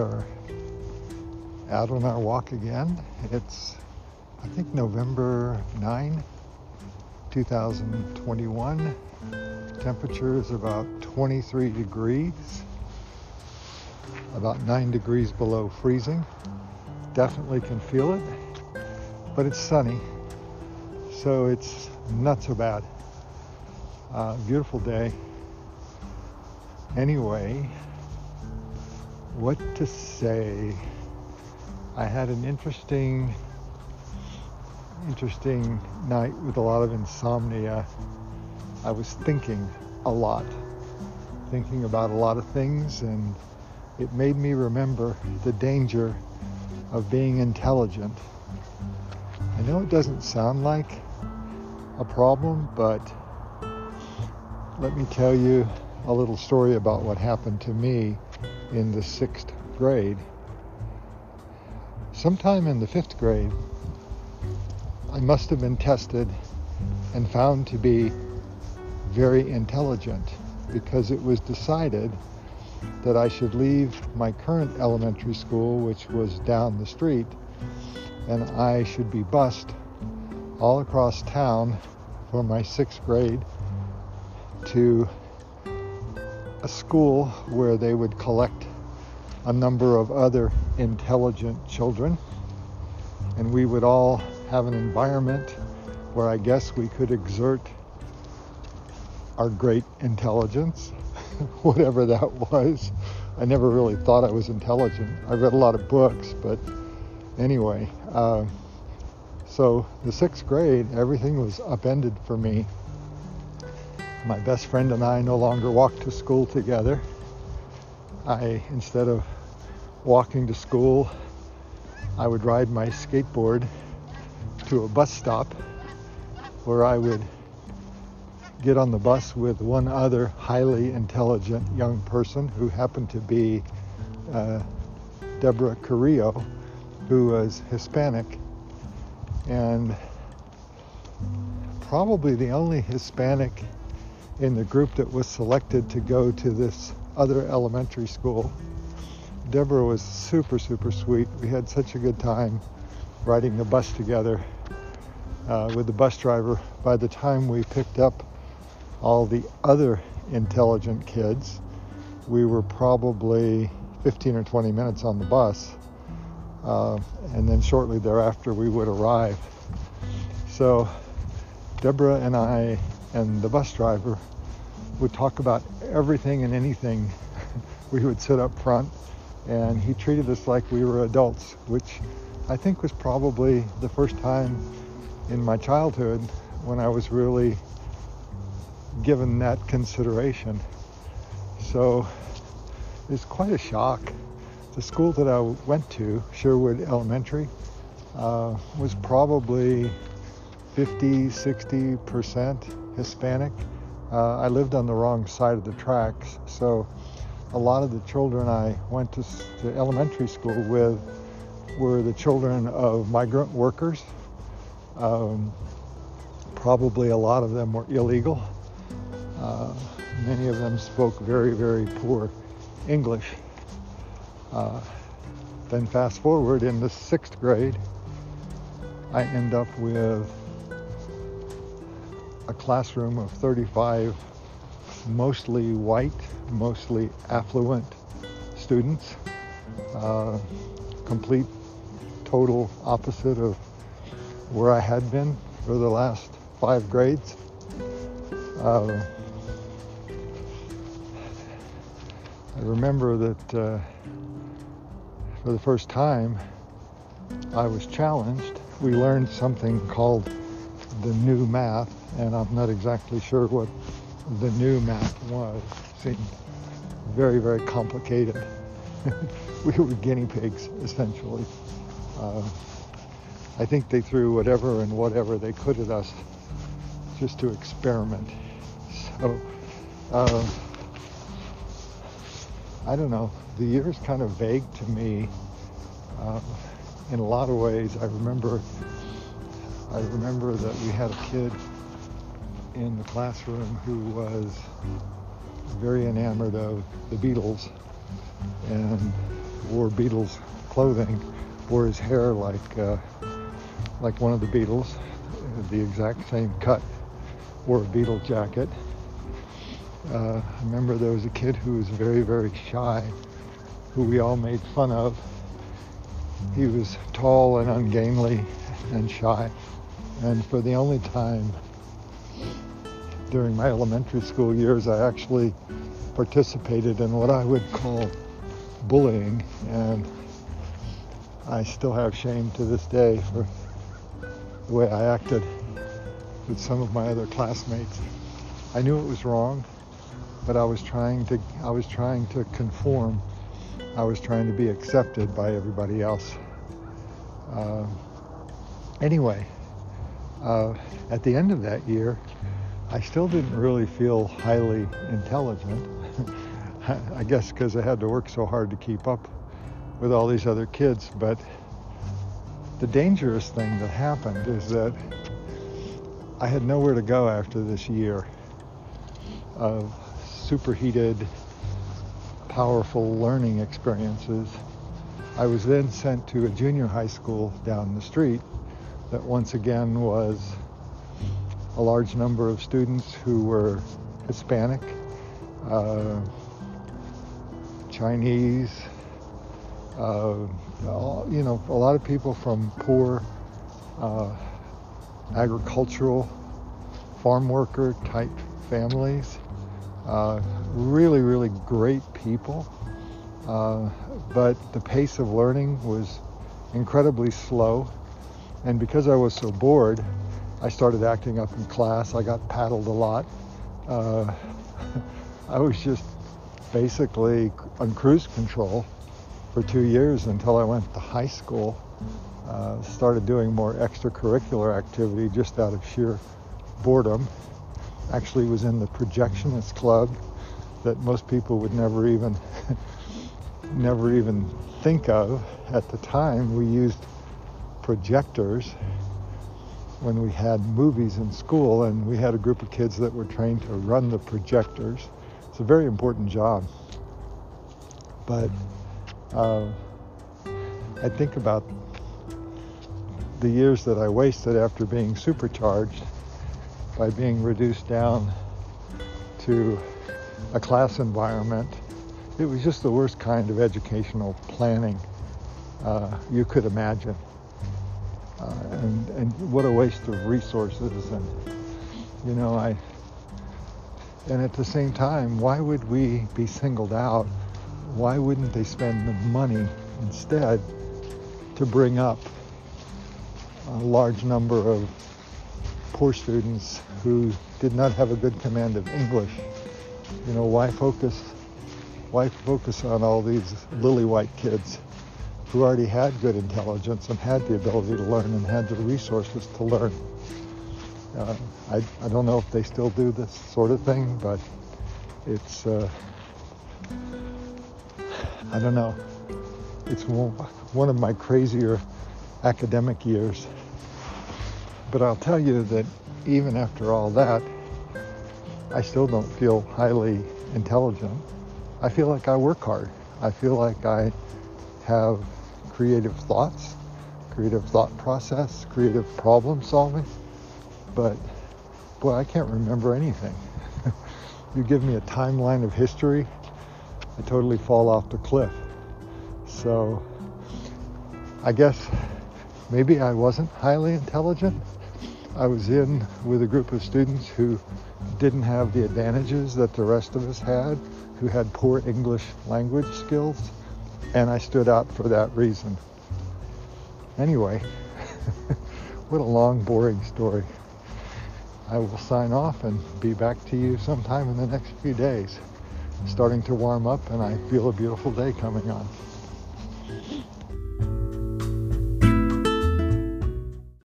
are out on our walk again. It's, I think, November 9, 2021. Temperature is about 23 degrees, about 9 degrees below freezing. Definitely can feel it, but it's sunny, so it's not so bad. Uh, beautiful day. Anyway, what to say? I had an interesting, interesting night with a lot of insomnia. I was thinking a lot, thinking about a lot of things, and it made me remember the danger of being intelligent. I know it doesn't sound like a problem, but let me tell you a little story about what happened to me in the sixth grade. Sometime in the fifth grade, I must have been tested and found to be very intelligent because it was decided that I should leave my current elementary school, which was down the street, and I should be bused all across town for my sixth grade to a school where they would collect a number of other intelligent children and we would all have an environment where I guess we could exert our great intelligence, whatever that was. I never really thought I was intelligent. I read a lot of books, but anyway, uh, so the sixth grade, everything was upended for me my best friend and I no longer walk to school together. I, instead of walking to school, I would ride my skateboard to a bus stop where I would get on the bus with one other highly intelligent young person who happened to be uh, Deborah Carrillo, who was Hispanic and probably the only Hispanic in the group that was selected to go to this other elementary school. Deborah was super, super sweet. We had such a good time riding the bus together uh, with the bus driver. By the time we picked up all the other intelligent kids, we were probably 15 or 20 minutes on the bus. Uh, and then shortly thereafter, we would arrive. So Deborah and I and the bus driver would talk about everything and anything. we would sit up front and he treated us like we were adults, which I think was probably the first time in my childhood when I was really given that consideration. So it's quite a shock. The school that I went to, Sherwood Elementary, uh, was probably 50, 60% Hispanic uh, I lived on the wrong side of the tracks, so a lot of the children I went to, to elementary school with were the children of migrant workers. Um, probably a lot of them were illegal. Uh, many of them spoke very, very poor English. Uh, then fast forward in the sixth grade, I end up with a classroom of 35 mostly white, mostly affluent students. Uh, complete, total opposite of where I had been for the last five grades. Uh, I remember that uh, for the first time I was challenged. We learned something called the new math and I'm not exactly sure what the new math was. It seemed very, very complicated. we were guinea pigs, essentially. Uh, I think they threw whatever and whatever they could at us just to experiment. So, uh, I don't know. The year is kind of vague to me. Uh, in a lot of ways, I remember. I remember that we had a kid in the classroom who was very enamored of the Beatles and wore Beatles clothing, wore his hair like uh, like one of the Beatles, the exact same cut, wore a Beatle jacket. Uh, I remember there was a kid who was very, very shy, who we all made fun of. He was tall and ungainly and shy. And for the only time during my elementary school years, I actually participated in what I would call bullying. And I still have shame to this day for the way I acted with some of my other classmates. I knew it was wrong, but I was trying to I was trying to conform. I was trying to be accepted by everybody else. Uh, anyway, uh, at the end of that year, I still didn't really feel highly intelligent. I guess because I had to work so hard to keep up with all these other kids. But the dangerous thing that happened is that I had nowhere to go after this year of superheated, powerful learning experiences. I was then sent to a junior high school down the street that once again was a large number of students who were Hispanic, uh, Chinese, uh, you know, a lot of people from poor uh, agricultural farm worker type families. Uh, really, really great people. Uh, but the pace of learning was incredibly slow. And because I was so bored, I started acting up in class. I got paddled a lot. Uh, I was just basically on cruise control for two years until I went to high school. Uh, started doing more extracurricular activity just out of sheer boredom. Actually, was in the projectionist club that most people would never even never even think of. At the time, we used projectors when we had movies in school, and we had a group of kids that were trained to run the projectors. It's a very important job. But uh, I think about the years that I wasted after being supercharged by being reduced down to a class environment. It was just the worst kind of educational planning uh, you could imagine. Uh, and, and what a waste of resources. And, you know, I, and at the same time, why would we be singled out? Why wouldn't they spend the money instead to bring up a large number of poor students who did not have a good command of English? You know, why focus why focus on all these lily white kids who already had good intelligence and had the ability to learn and had the resources to learn? Uh, I, I don't know if they still do this sort of thing, but it's, uh, I don't know. It's one of my crazier academic years. But I'll tell you that even after all that, I still don't feel highly intelligent. I feel like I work hard. I feel like I have creative thoughts, creative thought process, creative problem solving. But boy, I can't remember anything. you give me a timeline of history, I totally fall off the cliff. So I guess maybe I wasn't highly intelligent. I was in with a group of students who didn't have the advantages that the rest of us had, who had poor English language skills, and I stood out for that reason. Anyway, what a long, boring story. I will sign off and be back to you sometime in the next few days. starting to warm up, and I feel a beautiful day coming on.